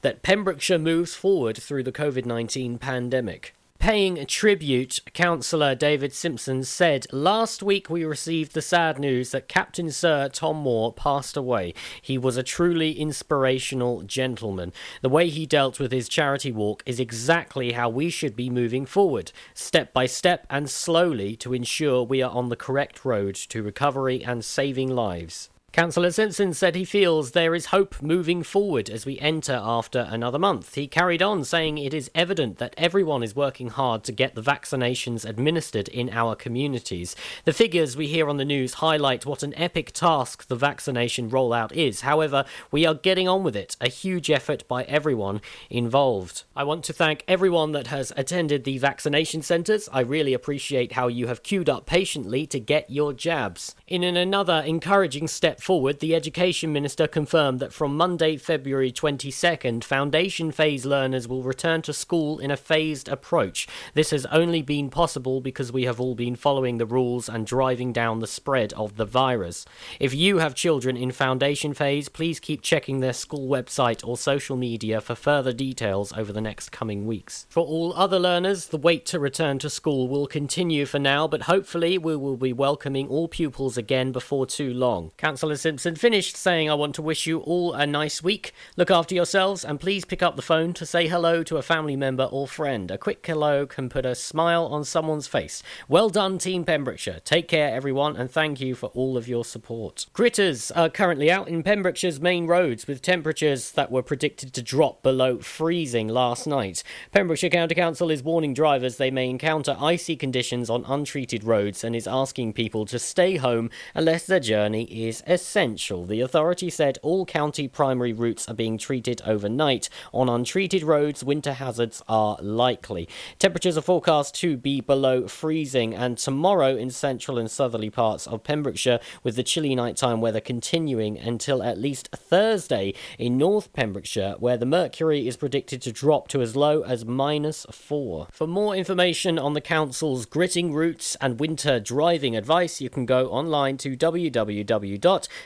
that Pembrokeshire moves forward through the COVID 19 pandemic. Paying tribute, Councillor David Simpson said, Last week we received the sad news that Captain Sir Tom Moore passed away. He was a truly inspirational gentleman. The way he dealt with his charity walk is exactly how we should be moving forward, step by step and slowly to ensure we are on the correct road to recovery and saving lives. Councillor Simpson said he feels there is hope moving forward as we enter after another month. He carried on saying it is evident that everyone is working hard to get the vaccinations administered in our communities. The figures we hear on the news highlight what an epic task the vaccination rollout is. However, we are getting on with it, a huge effort by everyone involved. I want to thank everyone that has attended the vaccination centres. I really appreciate how you have queued up patiently to get your jabs. In an another encouraging step forward, the Education Minister confirmed that from Monday, February 22nd, foundation phase learners will return to school in a phased approach. This has only been possible because we have all been following the rules and driving down the spread of the virus. If you have children in foundation phase, please keep checking their school website or social media for further details over the next coming weeks. For all other learners, the wait to return to school will continue for now, but hopefully we will be welcoming all pupils again before too long. Councillor Simpson finished saying, I want to wish you all a nice week. Look after yourselves and please pick up the phone to say hello to a family member or friend. A quick hello can put a smile on someone's face. Well done, Team Pembrokeshire. Take care, everyone, and thank you for all of your support. Gritters are currently out in Pembrokeshire's main roads with temperatures that were predicted to drop below freezing last night. Pembrokeshire County Council is warning drivers they may encounter icy conditions on untreated roads and is asking people to stay home unless their journey is essential. Essential, the authority said all county primary routes are being treated overnight. On untreated roads, winter hazards are likely. Temperatures are forecast to be below freezing, and tomorrow in central and southerly parts of Pembrokeshire, with the chilly nighttime weather continuing until at least Thursday in North Pembrokeshire, where the mercury is predicted to drop to as low as minus four. For more information on the council's gritting routes and winter driving advice, you can go online to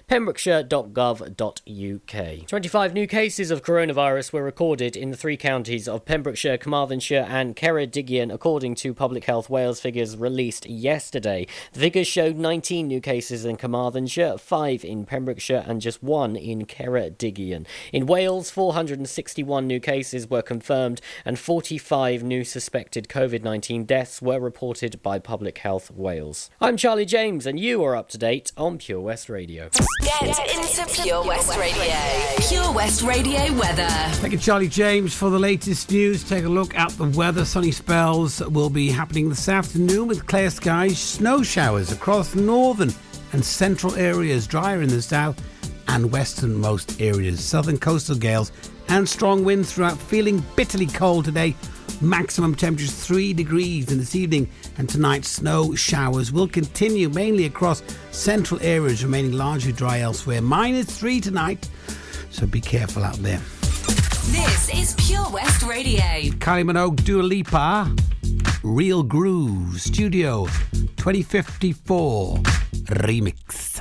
www.pembrokeshire.gov.uk. 25 new cases of coronavirus were recorded in the three counties of Pembrokeshire, Carmarthenshire, and Ceredigion, according to Public Health Wales figures released yesterday. The figures showed 19 new cases in Carmarthenshire, 5 in Pembrokeshire, and just 1 in Ceredigion. In Wales, 461 new cases were confirmed, and 45 new suspected COVID 19 deaths were reported by Public Health Wales. I'm Charlie James, and you are up to date on Pure West Radio. Get into Pure West Radio. Pure West Radio weather. Thank you, Charlie James, for the latest news. Take a look at the weather. Sunny spells will be happening this afternoon with clear skies, snow showers across northern and central areas, drier in the south and westernmost areas. Southern coastal gales and strong winds throughout. Feeling bitterly cold today. Maximum temperatures 3 degrees in this evening and tonight. Snow showers will continue mainly across central areas, remaining largely dry elsewhere. Minus 3 tonight, so be careful out there. This is Pure West Radio. Kylie Minogue, Dua Lipa, Real Groove, Studio 2054 Remix.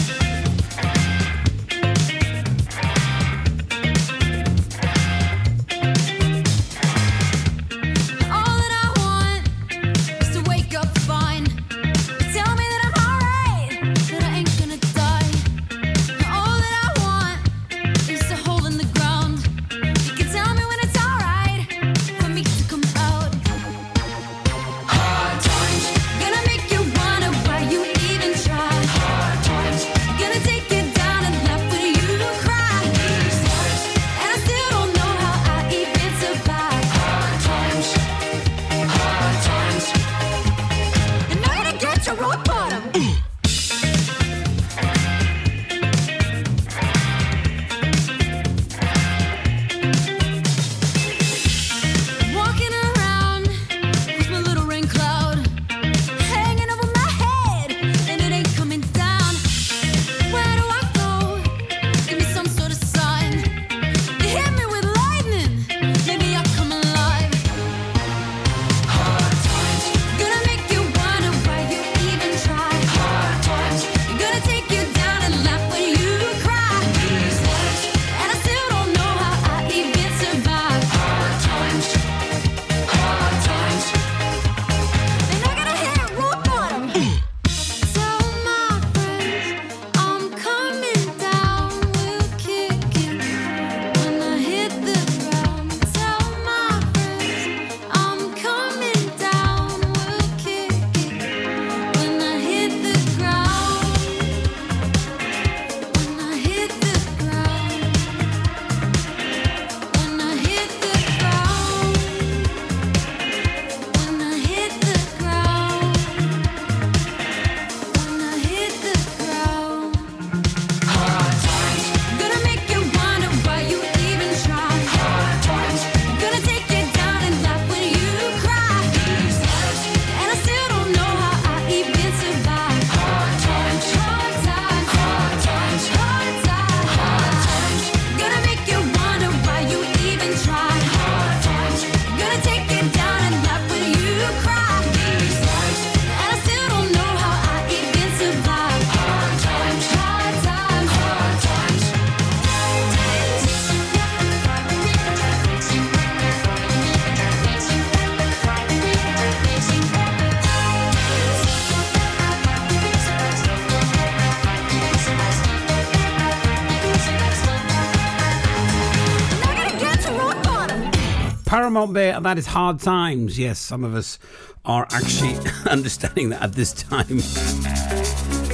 Paramount Bay, that is hard times. Yes, some of us are actually understanding that at this time.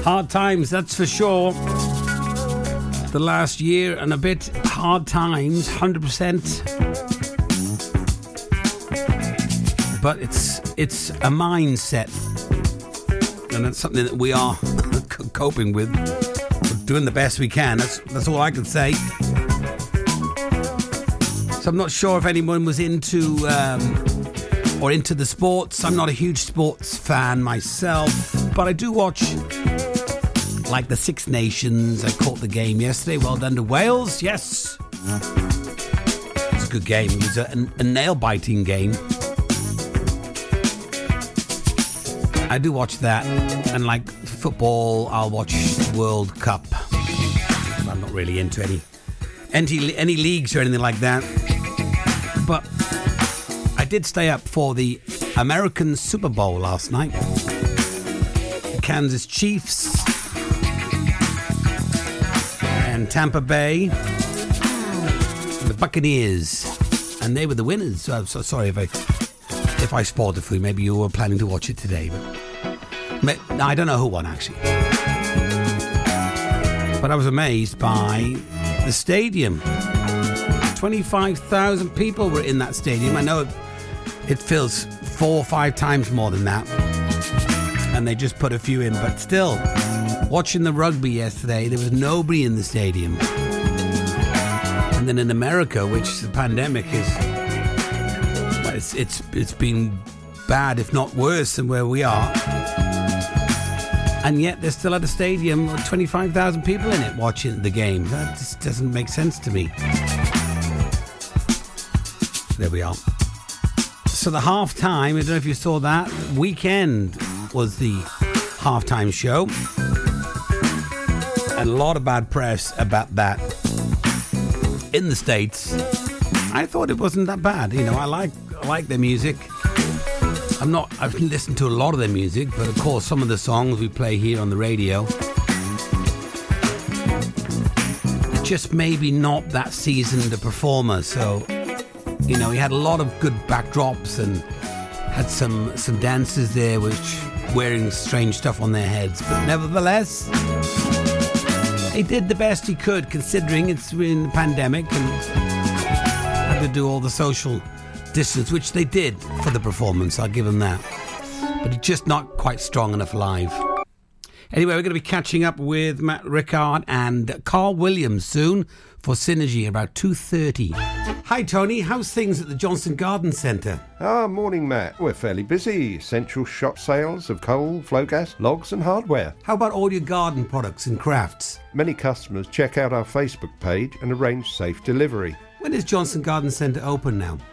Hard times, that's for sure. The last year and a bit, hard times, 100%. But it's it's a mindset. And that's something that we are coping with. We're doing the best we can. That's that's all I can say. So I'm not sure if anyone was into um, or into the sports. I'm not a huge sports fan myself, but I do watch like the Six Nations. I caught the game yesterday. Well done to Wales. Yes. It's a good game. It was a, a nail biting game. I do watch that. And like football, I'll watch World Cup. I'm not really into any any, any leagues or anything like that. Did stay up for the American Super Bowl last night. The Kansas Chiefs and Tampa Bay, and the Buccaneers, and they were the winners. So so sorry if I if I spoiled it for you. Maybe you were planning to watch it today, but I don't know who won actually. But I was amazed by the stadium. 25,000 people were in that stadium. I know it, fills four or five times more than that. And they just put a few in, but still, watching the rugby yesterday, there was nobody in the stadium. And then in America, which the pandemic is, it's, it's, it's been bad, if not worse, than where we are. And yet they're still at a stadium with 25,000 people in it watching the game. That just doesn't make sense to me. There we are. So the half time, I don't know if you saw that, weekend was the halftime show. And a lot of bad press about that in the States. I thought it wasn't that bad. You know, I like I like their music. I'm not I've listened to a lot of their music, but of course some of the songs we play here on the radio just maybe not that seasoned a performer. So you know, he had a lot of good backdrops and had some some dancers there which wearing strange stuff on their heads. But nevertheless, he did the best he could considering it's in the pandemic and had to do all the social distance, which they did for the performance. I'll give him that. But he's just not quite strong enough live. Anyway, we're going to be catching up with Matt Rickard and Carl Williams soon for Synergy about 2.30. Hi, Tony. How's things at the Johnston Garden Centre? Ah, morning, Matt. We're fairly busy. Central shop sales of coal, Flogas, logs, and hardware. How about all your garden products and crafts? Many customers check out our Facebook page and arrange safe delivery. When is Johnston Garden Centre open now?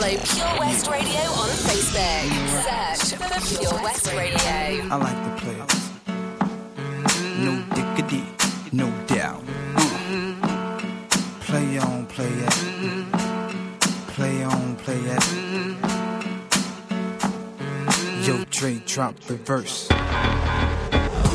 Follow Pure West Radio on Facebook. Search for Pure West Radio. I like the players. No diggity, no doubt. Play on, play it. Play on, play it. Yo, Dre, drop the verse.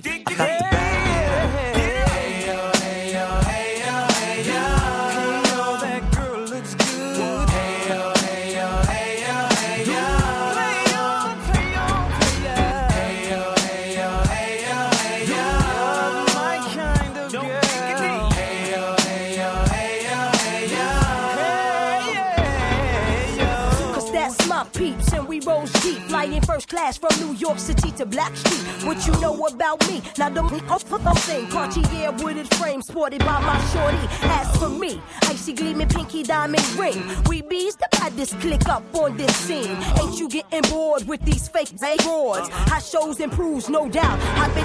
Diggity. I from New York City to Blackstreet. What you know about me? Now don't be I'm saying Cartier wooded frame sported by my shorty. As for me, icy gleaming pinky diamond ring. We bees the baddest click up on this scene. Ain't you getting bored with these fake broads? Hot shows improves, no doubt. I've been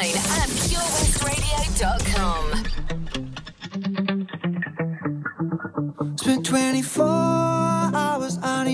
online at PureWestRadio.com. Spent 24 hours, I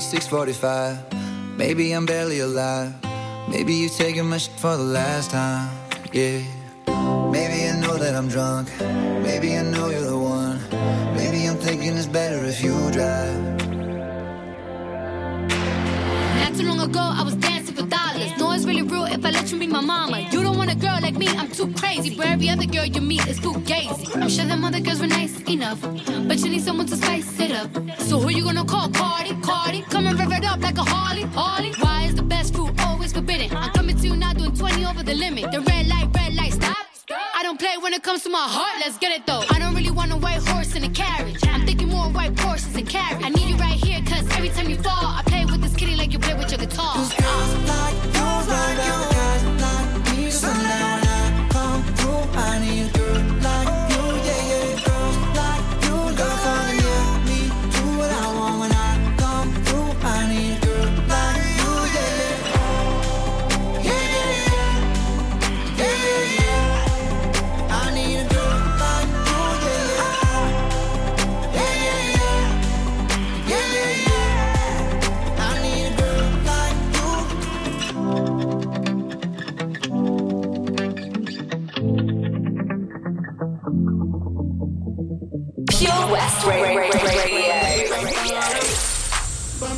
645. Maybe I'm barely alive. Maybe you're taking my shit for the last time. Yeah. Maybe I know that I'm drunk. Maybe I really real if I let you be my mama. You don't want a girl like me, I'm too crazy. Where every other girl you meet is fugazi. I'm sure them other girls were nice enough, but you need someone to spice it up. So who you gonna call? Cardi, Cardi. Come and rev it up like a Harley, Harley. Why is the best food always forbidden? I'm coming to you now doing 20 over the limit. The red light, red light, stop. I don't play when it comes to my heart, let's get it though. I don't really want a white horse in a carriage. I'm thinking more white horses and carriage.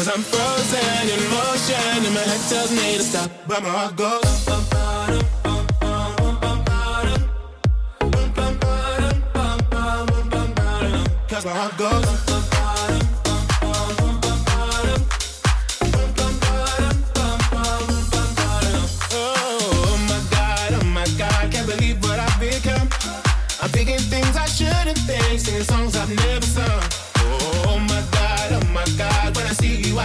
Cause I'm frozen in motion, and my head tells me to stop, but my heart goes. Cause my heart goes. Oh my god, oh my god, can't believe what I've become. I'm thinking things I shouldn't think, singing songs I've never sung.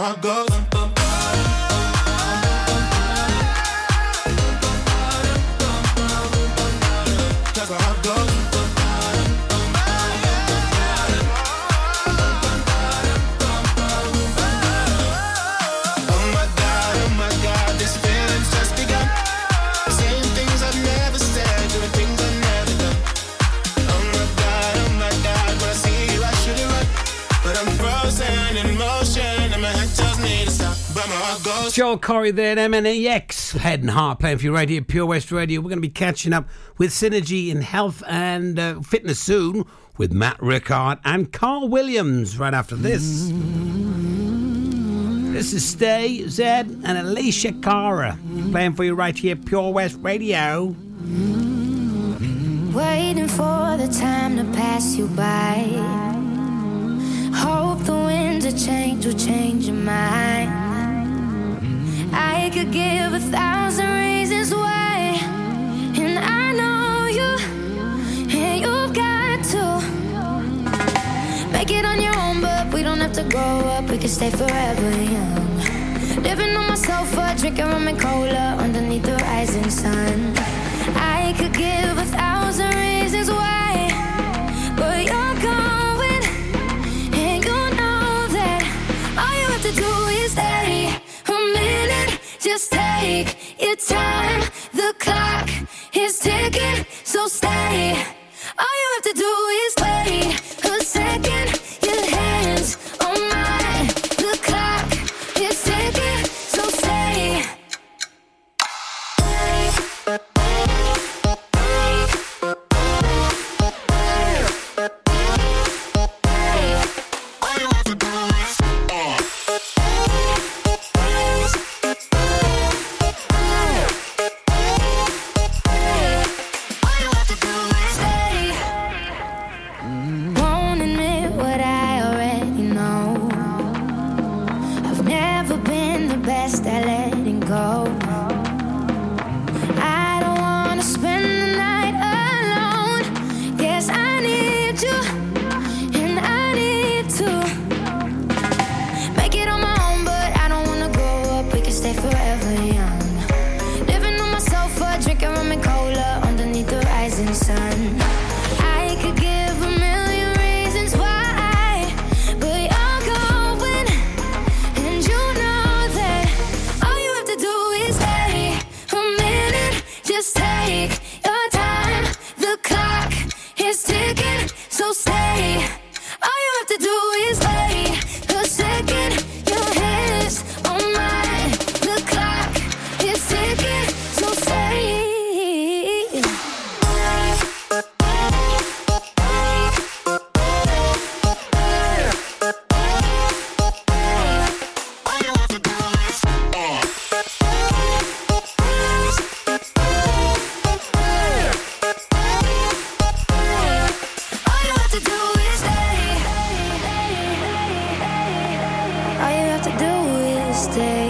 Cause goes. Goes. Joel Corry there at MNEK. Head and heart playing for your radio, Pure West Radio. We're going to be catching up with Synergy in Health and uh, Fitness soon with Matt Rickard and Carl Williams right after this. This is Stay, Zedd, and Alessia Cara playing for you right here, Pure West Radio. Waiting for the time to pass you by. Hope the winds of change will change your mind. I could give a thousand reasons why, and I know you, and you've got to make it on your own. But we don't have to grow up; we can stay forever young. Living on my sofa, drinking rum and cola underneath the rising sun. I could give a thousand reasons why, Just take your time. The clock is ticking, so stay. All you have to do is have to do is stay.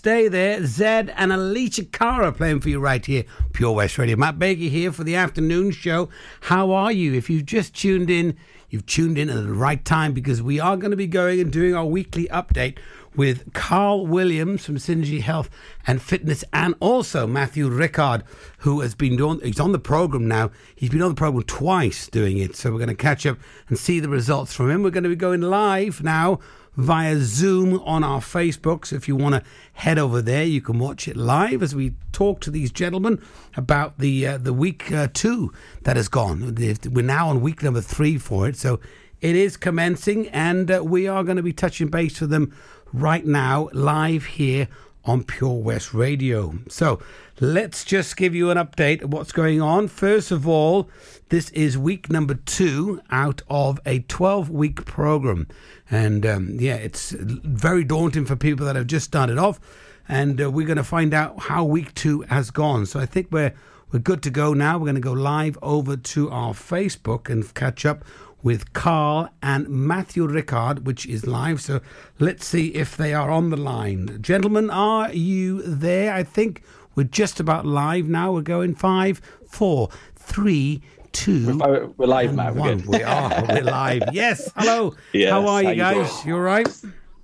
Stay there. Zedd and Alessia Cara playing for you right here. Pure West Radio. Matt Baker here for the afternoon show. How are you? If you've just tuned in, you've tuned in at the right time because we are going to be going and doing our weekly update with Carl Williams from Synergy Health and Fitness and also Matthew Rickard, who has been doing, he's on the program now. He's been on the program twice doing it. So we're going to catch up and see the results from him. We're going to be going live now via Zoom on our Facebook. So if you want to head over there, you can watch it live as we talk to these gentlemen about the uh, the week uh, two that has gone. We're now on week number three for it, so it is commencing, and uh, we are going to be touching base with them right now, live here on Pure West Radio. So let's just give you an update of what's going on. First of all, this is week number two out of a 12 week program. And um, yeah, it's very daunting for people that have just started off. And uh, we're going to find out how week two has gone. So I think we're, we're good to go now. We're going to go live over to our Facebook and catch up with Carl and Matthew Rickard, which is live. So let's see if they are on the line. Gentlemen, are you there? I think we're just about live now. We're going five, four, three, two. We're, we're live now. We're one. We are. We're live. Yes. Hello. Yes, How are you guys? You all right?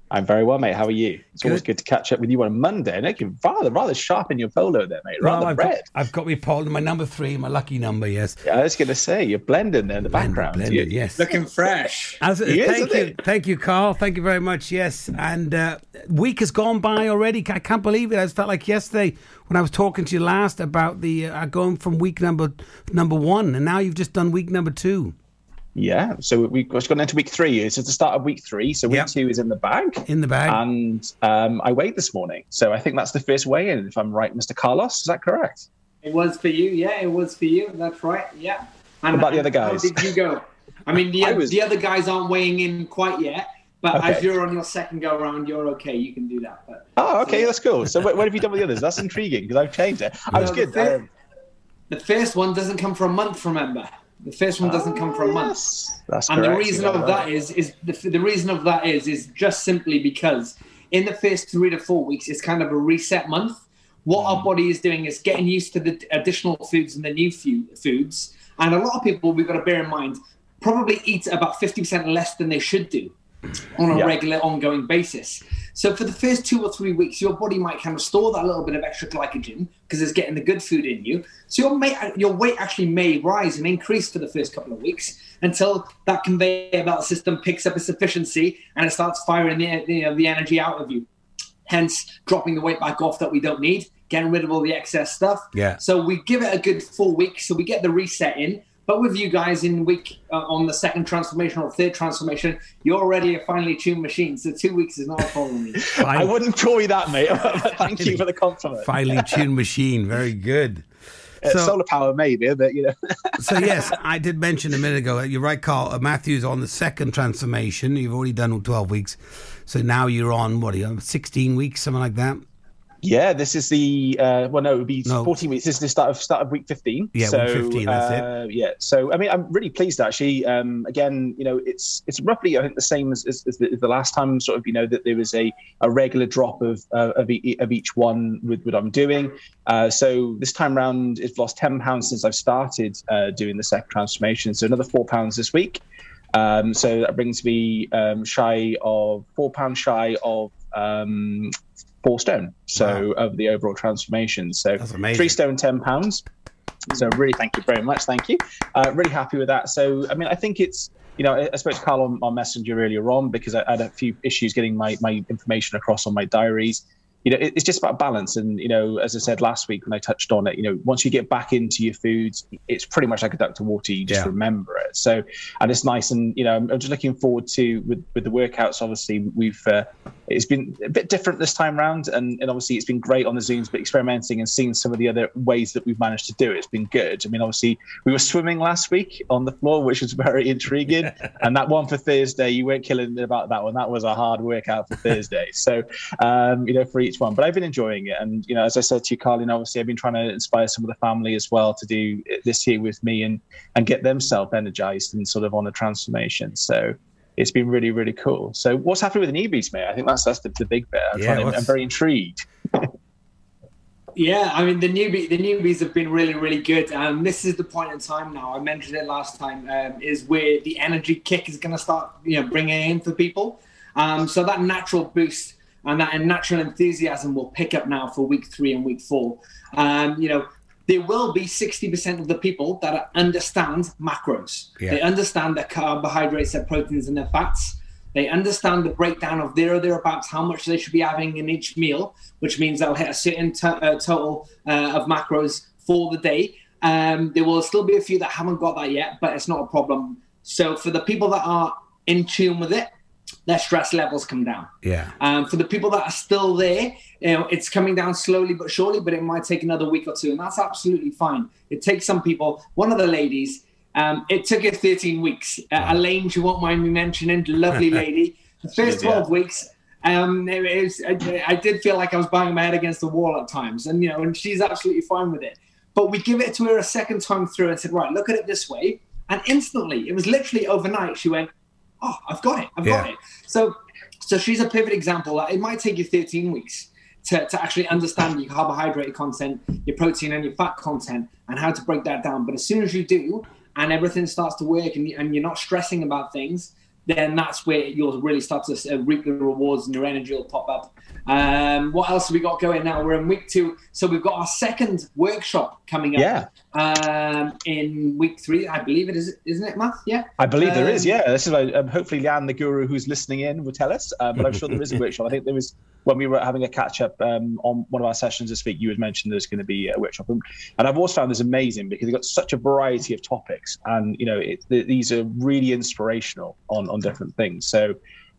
I'm very well, mate. How are you? It's always good to catch up with you on a Monday. And you're rather rather sharp in your polo there, mate. Rather Well, I've red. got, I've got my pole, my number three, my lucky number. Yes. Yeah, I was going to say you're blending there in the background. blended, You- yes. looking fresh. As, He is, thank isn't you, he? thank you, Carl. Thank you very much. Yes, and uh, week has gone by already. I can't believe it. I felt like yesterday when I was talking to you last about the uh, going from week number number one, and now you've just done week number two. Yeah, so we've just gone into week three. It's the start of week three. So week two is in the bag. In the bag. And um, I weighed this morning. So I think that's the first weigh in, if I'm right, Mr. Carlos. Is that correct? It was for you, yeah. It was for you. That's right, yeah. What about the other How guys? did you go? I mean, the, I was- the other guys aren't weighing in quite yet, but as you're on your second go round, you're okay. You can do that. But Oh, okay, that's cool. So what, what have you done with the others? That's intriguing because I've changed it. I was No, the good. fir- Um, the first one doesn't come for a month. Remember, the first one doesn't come for a month. That's and the reason you're of right. that is is the, the reason of that is is just simply because in the first three to four weeks it's kind of a reset month. What Mm. our body is doing is getting used to the additional foods and the new fu- foods, and a lot of people we've got to bear in mind probably eat about fifty percent less than they should do on a Yeah. regular ongoing basis. So for the first two or three weeks, your body might kind of store that little bit of extra glycogen because it's getting the good food in you. So your may, your weight actually may rise and increase for the first couple of weeks until that conveyor belt system picks up its efficiency and it starts firing the you know, the energy out of you. Hence, dropping the weight back off that we don't need, getting rid of all the excess stuff. Yeah. So we give it a good four weeks, so we get the reset in. But with you guys in week uh, on the second transformation or third transformation, you're already a finely tuned machine. So two weeks is not a problem. I wouldn't call you that, mate. Thank you for the compliment. Finely tuned machine. Very good. Uh, solar power, maybe, but you know. so yes, I did mention a minute ago. You're right, Carl. Uh, Matthew's on the second transformation. You've already done 12 weeks, so now you're on what? Are you on 16 weeks, something like that. Yeah, this is the uh, well, no, it would be No. 14 weeks. This is the start of start of week 15. Yeah, so, week 15, that's it. uh, Yeah, so I mean, I'm really pleased actually. Um, again, you know, it's it's roughly I think the same as, as, as, the, the last time. Sort of, you know, that there was a, a regular drop of uh, of, e- of each one with what I'm doing. Uh, so this time round, it's lost 10 pounds since I've started uh, doing the second transformation. So another four pounds this week. Um, so that brings me um, shy of four pounds shy of um, four stone. So of the overall transformation. So three stone, ten pounds. So really, thank you very much. Thank you. Uh, really happy with that. So I mean, I think it's you know I, I spoke to Carl on, on Messenger earlier on because I had a few issues getting my my information across on my diaries. You know, it's just about balance. And you know, as I said last week when I touched on it, you know, once you get back into your foods, it's pretty much like a duck to water. You just Yeah. remember it. So and it's nice. And you know, I'm, I'm just looking forward to with with the workouts. Obviously, we've uh, it's been a bit different this time round, and, and obviously it's been great on the zooms. But experimenting and seeing some of the other ways that we've managed to do it, it's been good. I mean, obviously we were swimming last week on the floor, which was very intriguing. and that one for Thursday, you weren't killing about that one. That was a hard workout for Thursday. So um, you know, for each one, but I've been enjoying it. And you know, as I said to you, Carlin, obviously I've been trying to inspire some of the family as well to do this here with me and and get them self energized and sort of on a transformation. So it's been really really cool. So what's happening with the newbies, mate? I think that's that's the, the big bit. I'm, Yeah, to- I'm very intrigued. Yeah, I mean the newbie the newbies have been really really good. Um, this is the point in time now. I mentioned it last time. Um, is where the energy kick is going to start, you know, bringing in for people. Um, so that natural boost and that natural enthusiasm will pick up now for week three and week four. Um, you know, there will be sixty percent of the people that understand macros. Yeah. They understand their carbohydrates, their proteins, and their fats. They understand the breakdown of there or thereabouts how much they should be having in each meal, which means they'll hit a certain to- uh, total uh, of macros for the day. Um, there will still be a few that haven't got that yet, but it's not a problem. So for the people that are in tune with it, their stress levels come down. Yeah. Um, for the people that are still there, you know, it's coming down slowly but surely, but it might take another week or two, and that's absolutely fine. It takes some people. One of the ladies, um, it took her 13 weeks. Uh, Elaine, you won't mind me mentioning, lovely lady. The first Yeah. 12 weeks, um, it, it was, I, I did feel like I was banging my head against the wall at times, and you know, and she's absolutely fine with it. But we give it to her a second time through and said, right, look at it this way, and instantly, it was literally overnight. She went, oh, I've got it, I've got it. So, so she's a perfect example. It might take you 13 weeks to, to actually understand your carbohydrate content, your protein, and your fat content, and how to break that down. But as soon as you do, and everything starts to work, and, and you're not stressing about things, then that's where you'll really start to uh, reap the rewards, and your energy will pop up. Um, what else have we got going now? We're in week two, so we've got our second workshop coming up. Yeah. Um, in week three, I believe it is, isn't it, Matt? Yeah. I believe there is, Um, yeah. This is um, hopefully Leanne, the guru who's listening in, will tell us. Um, but I'm sure there is a workshop. I think there was when we were having a catch up um, on one of our sessions this week. You had mentioned there's going to be a workshop, and, and I've also found this amazing because they've got such a variety of topics, and you know it, th- these are really inspirational on on different things. So.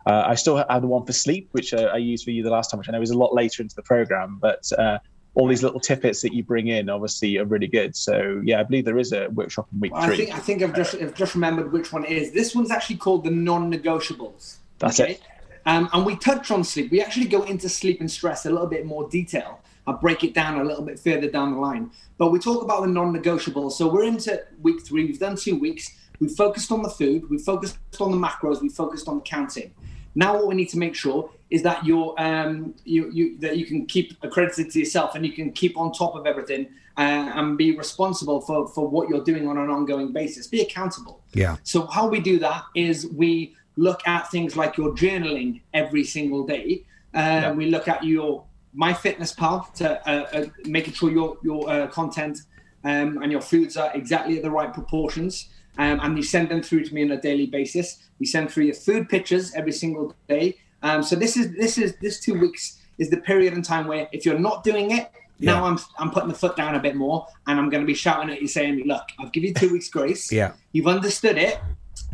Uh, I still have the one for sleep, which uh, I used for you the last time, which I know is a lot later into the program, but uh, all these little tidbits that you bring in obviously are really good. So yeah, I believe there is a workshop in week I three. think I think I've just I've just remembered which one it is. This one's actually called the non-negotiables. That's it. Um, and we touch on sleep. We actually go into sleep and stress a little bit more detail. I'll break it down a little bit further down the line. But we talk about the non-negotiables. So we're into week three. We've done two weeks. We've focused on the food. We've focused on the macros. We've focused on the counting. Now what we need to make sure is that you're um, you, you that you can keep accredited to yourself and you can keep on top of everything uh, and be responsible for for what you're doing on an ongoing basis. Be accountable. Yeah. So how we do that is we look at things like your journaling every single day. Uh, We look at your MyFitnessPal to uh, uh, making sure your your uh, content um, and your foods are exactly at the right proportions. Um, and you send them through to me on a daily basis. We send through your food pictures every single day. Um, so this is this is this two weeks is the period in time where if you're not doing it, now I'm I'm putting the foot down a bit more, and I'm going to be shouting at you saying, "Look, I've given you two weeks grace. Yeah. You've understood it.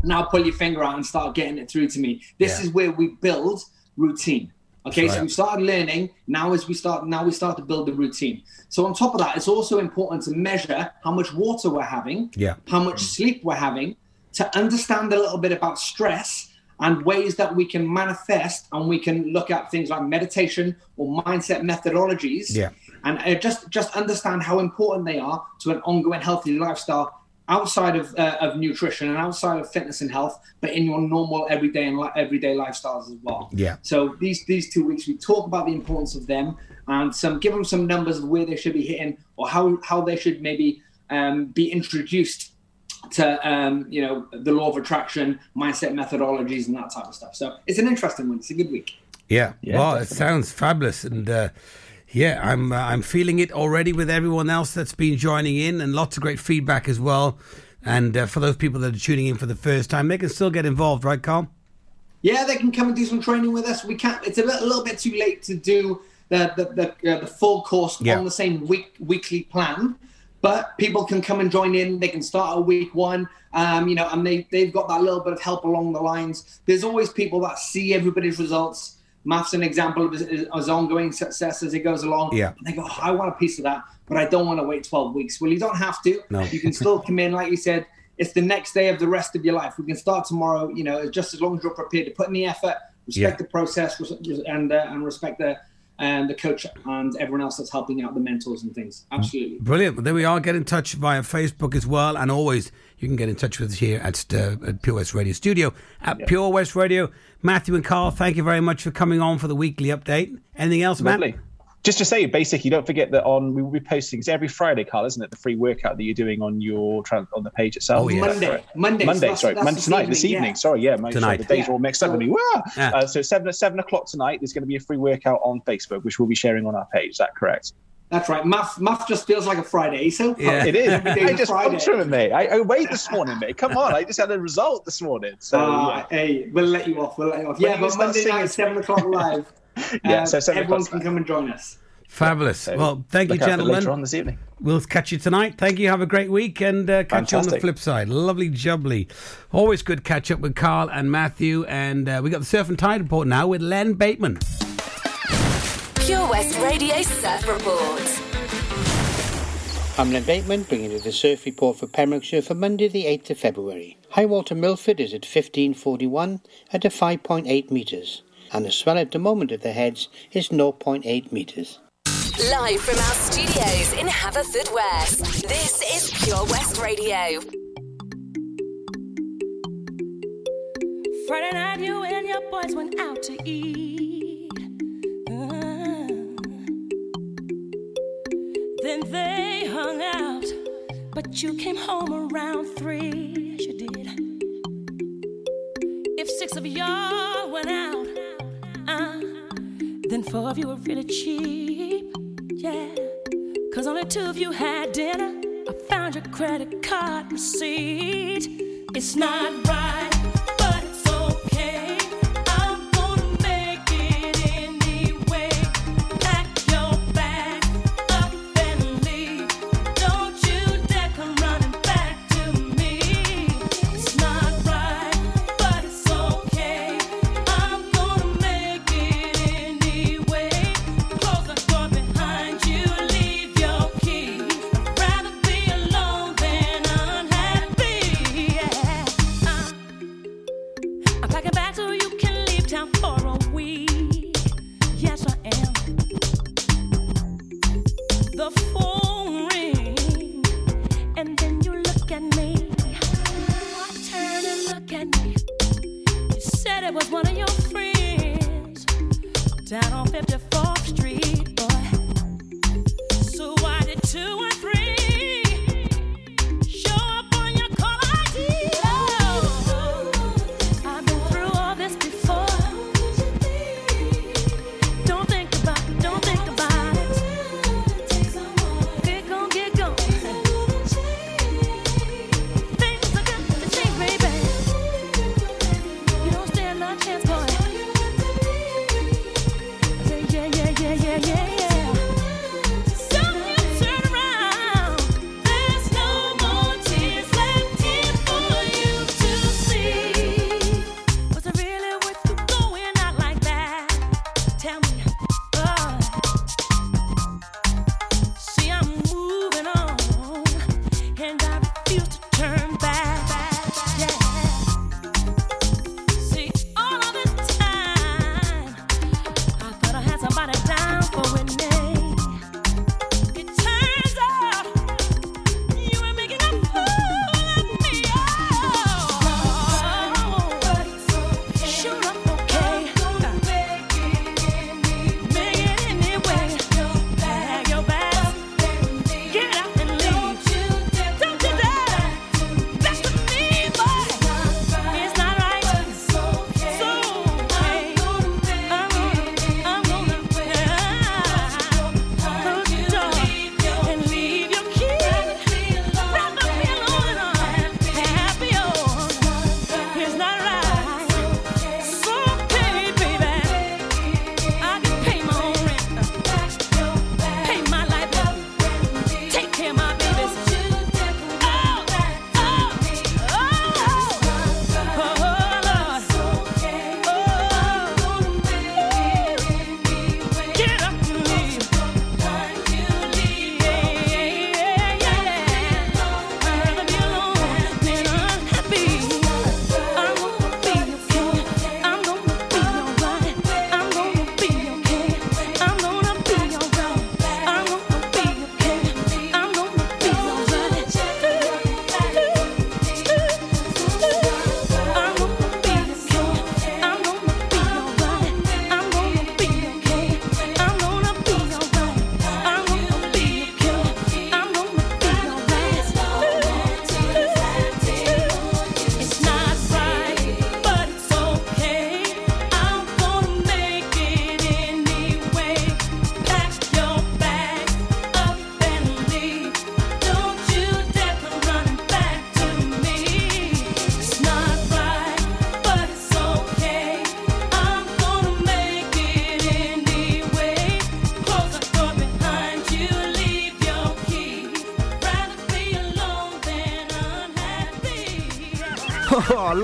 Now pull your finger out and start getting it through to me. This Yeah. is where we build routine. Okay, That's so we started learning. Now as we start, now we start to build the routine. So on top of that, it's also important to measure how much water we're having, Yeah. how much sleep we're having, to understand a little bit about stress and ways that we can manifest and we can look at things like meditation or mindset methodologies Yeah. and uh, just just understand how important they are to an ongoing healthy lifestyle outside of uh, of nutrition and outside of fitness and health, but in your normal everyday and li- everyday lifestyles as well. Yeah. So these these two weeks we talk about the importance of them and some give them some numbers of where they should be hitting or how how they should maybe um, be introduced to um, you know the law of attraction, mindset methodologies, and that type of stuff. So it's an interesting one. It's a good week. Yeah. Yeah, well, it sounds fabulous, and uh, yeah, I'm uh, I'm feeling it already with everyone else that's been joining in, and lots of great feedback as well. And uh, for those people that are tuning in for the first time, they can still get involved, right, Carl? Yeah, they can come and do some training with us. We can't. It's a, a little bit too late to do the the the, uh, the full course Yeah. on the same week weekly plan. But people can come and join in. They can start at week one, um, you know, and they they've got that little bit of help along the lines. There's always people that see everybody's results. Math's an example of his, his ongoing success as it goes along. Yeah. And they go, oh, I want a piece of that, but I don't want to wait 12 weeks. Well, you don't have to. No. You can still come in, like you said, it's the next day of the rest of your life. We can start tomorrow, you know, just as long as you're prepared to put in the effort, respect Yeah. the process, and uh, and respect the and the coach and everyone else that's helping out the mentors and things. Absolutely. Brilliant. Well, there we are. Get in touch via Facebook as well. And always, you can get in touch with us here at, uh, at Pure West Radio Studio at Pure West Radio. Matthew and Carl, thank you very much for coming on for the weekly update. Anything else, Matt? Lovely. Just to say, basically, don't forget that on we will be posting it's every Friday, Carl, isn't it? The free workout that you're doing on your on the page itself. Oh, yeah. Monday. Correct. Monday. Monday. So that's- sorry, that's Mon- tonight, this evening, evening. yeah. Sorry, yeah, my, sorry, Tonight. the days Yeah. are all mixed up with me. Yeah. Uh, so seven seven o'clock tonight. There's going to be a free workout on Facebook, which we'll be sharing on our page. Is that correct? That's right. Muff, Muff just feels like a Friday. So Yeah. It is. Every day's I a just Friday. punctured it, mate. I, I waited this morning, mate. Come on, I just had a result this morning. So Ah, yeah. hey, we'll let you off. We'll let you off. When Yeah, but Monday singing- night, seven o'clock live. Yeah, Uh, so seven everyone o'clock can come and join us. Fabulous. So well, thank you, look out for gentlemen. Later on this evening. We'll catch you tonight. Thank you. Have a great week and uh, catch you on the flip side. Lovely jubbly. Always good catch up with Carl and Matthew. And uh, we got the Surf and Tide report now with Len Bateman. Pure West Radio Surf Report. I'm Len Bateman, bringing you the surf report for Pembrokeshire for Monday, the 8th of February. High water Milford is at 1541 at a 5.8 metres, and the swell at the moment of the heads is 0.8 metres. Live from our studios in Haverfordwest. This is Pure West Radio. Friday night, you and your boys went out to eat. Then they hung out, but you came home around three. You did. If six of y'all went out, uh, then four of you were really cheap. Yeah, cause only two of you had dinner. I found your credit card receipt. It's not right, was one of your friends down on 54th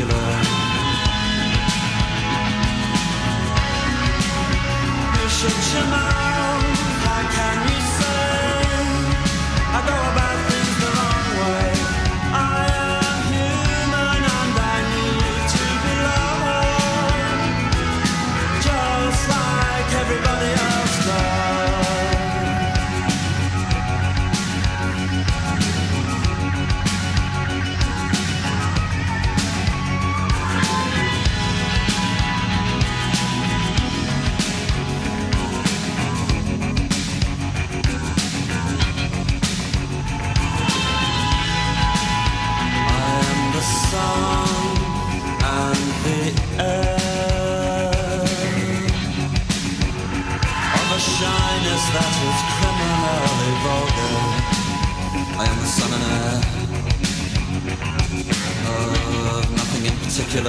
In particular. You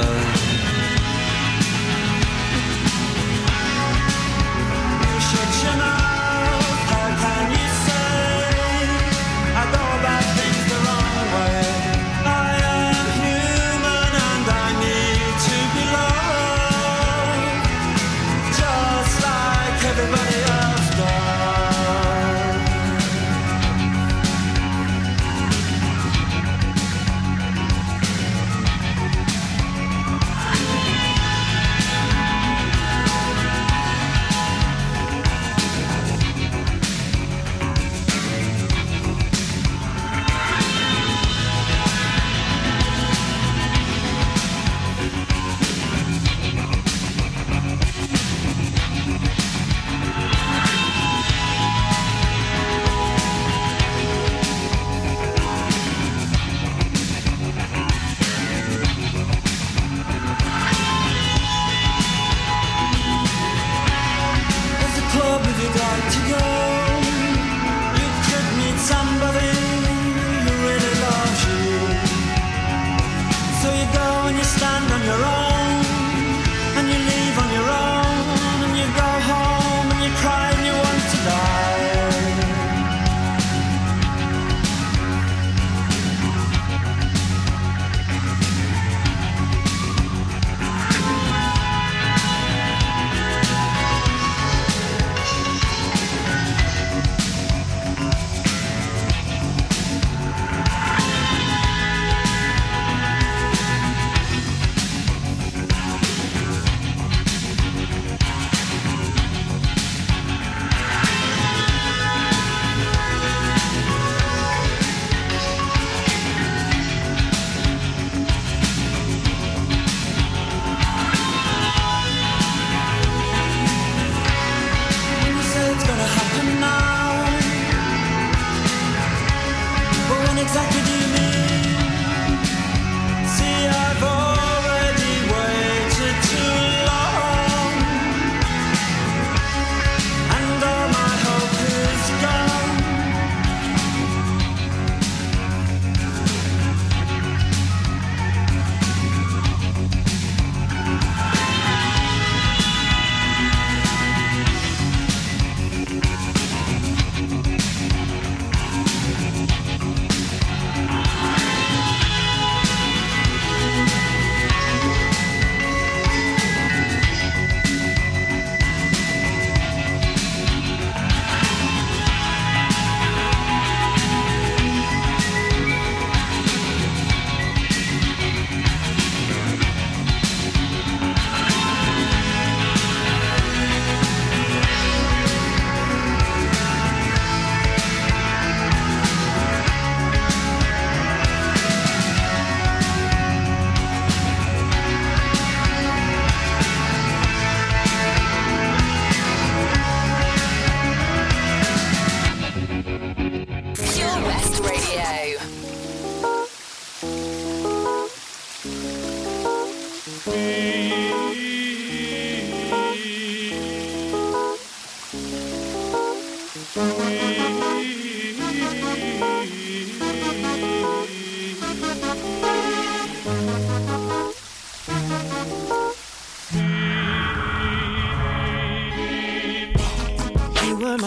in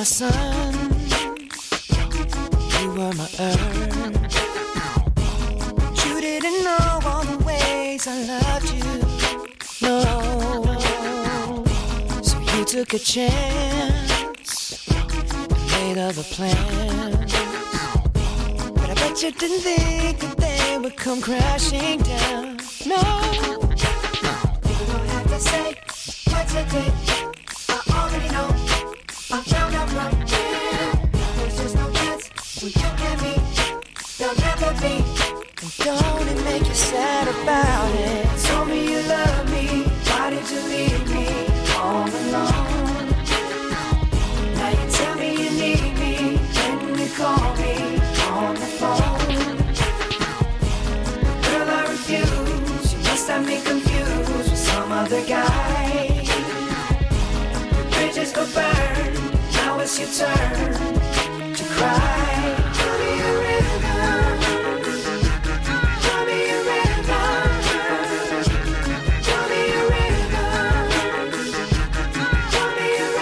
my sun, you were my earth. You didn't know all the ways I loved you. No, so you took a chance, made other plans. But I bet you didn't think that they would come crashing down. No, you don't have to say what you did. It's your turn to cry. Tell me a. Tell me a. Tell me a. Tell me a.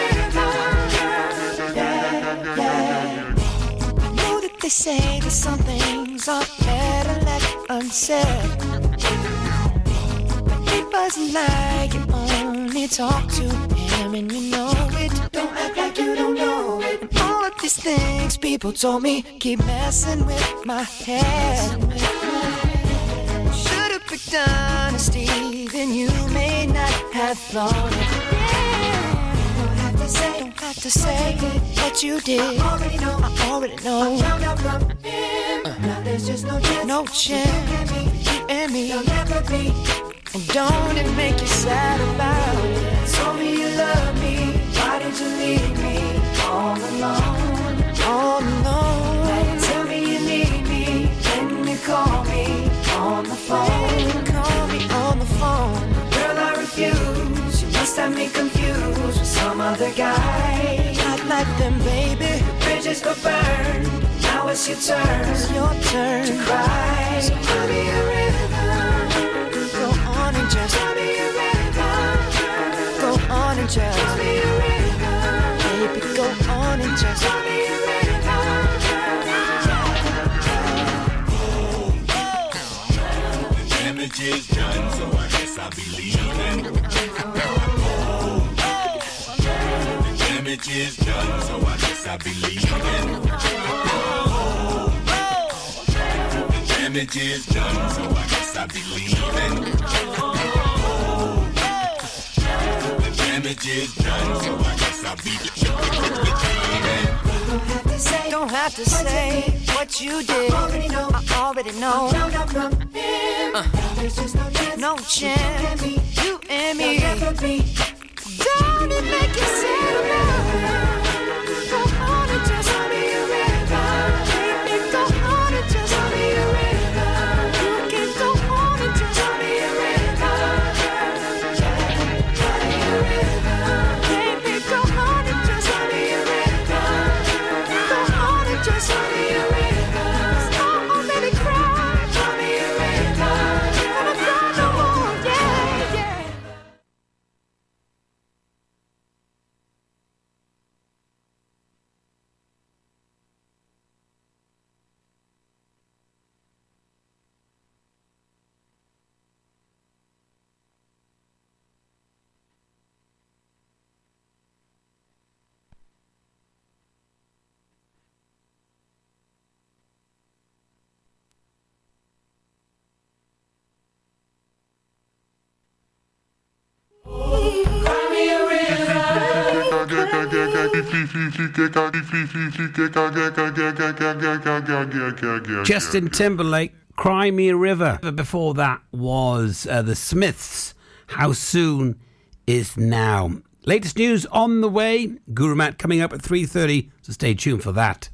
Yeah, yeah. Know that they say that some things are better left unsaid. It wasn't like you only talk to things people told me keep messing with my head. Should've picked honesty, then you may not have thought it. Don't have to say, don't have to say what you did. I already know. I already know. I found out from him. Uh-huh. Now there's just no chance. No chance. You and me. There'll never be. And don't it make you sad about it? Told me you love me. Why did you leave me all alone? Oh, Alone. Now you tell me you need me. Then you call me on the phone. Call me on the phone. Girl, I refuse. You must have me confused with some other guy. Not like them, baby. The bridges go burn. Now it's your turn. It's your turn to cry. So tell me a river. Go on and just tell me a river. Go on and just tell me is done, so I guess I'll be leaving. The damage is done, so I guess I'll be leaving. The damage is done, so I guess I'll be leaving. The damage done, so I guess I'll be leaving. Don't have to say what you did. I already know. Uh, no chance. You and me. Don't it make you sad Justin Timberlake, Cry Me a River. But before that was uh, The Smiths, How Soon Is Now. Latest news on the way. Guru Matt coming up at 3.30, so stay tuned for that.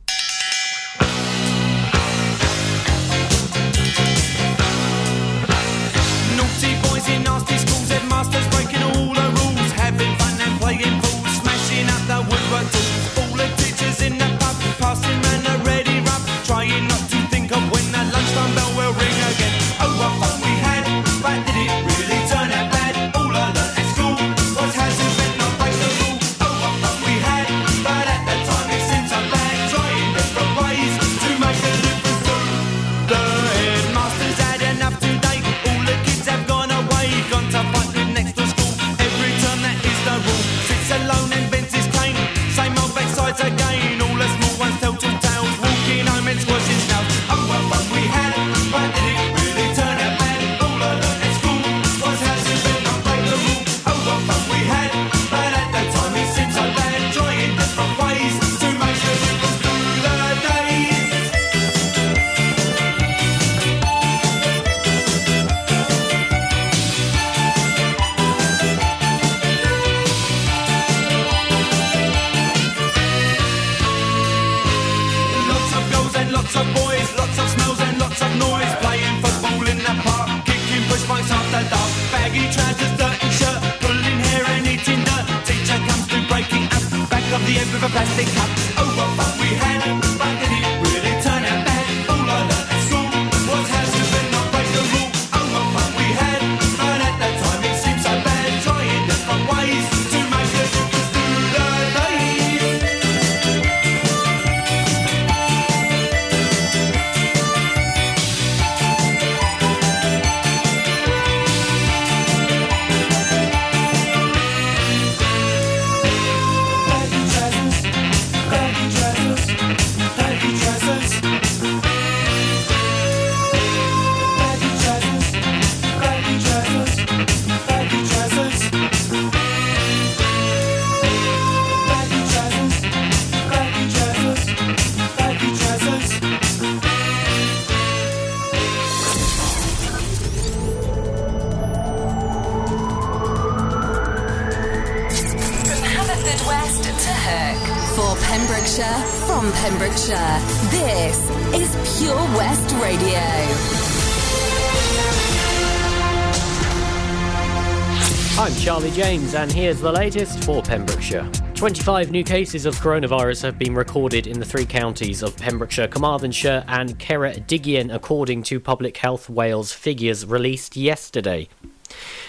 James, and here's the latest for Pembrokeshire. 25 new cases of coronavirus have been recorded in the three counties of Pembrokeshire, Carmarthenshire, and Ceredigion, according to Public Health Wales figures released yesterday.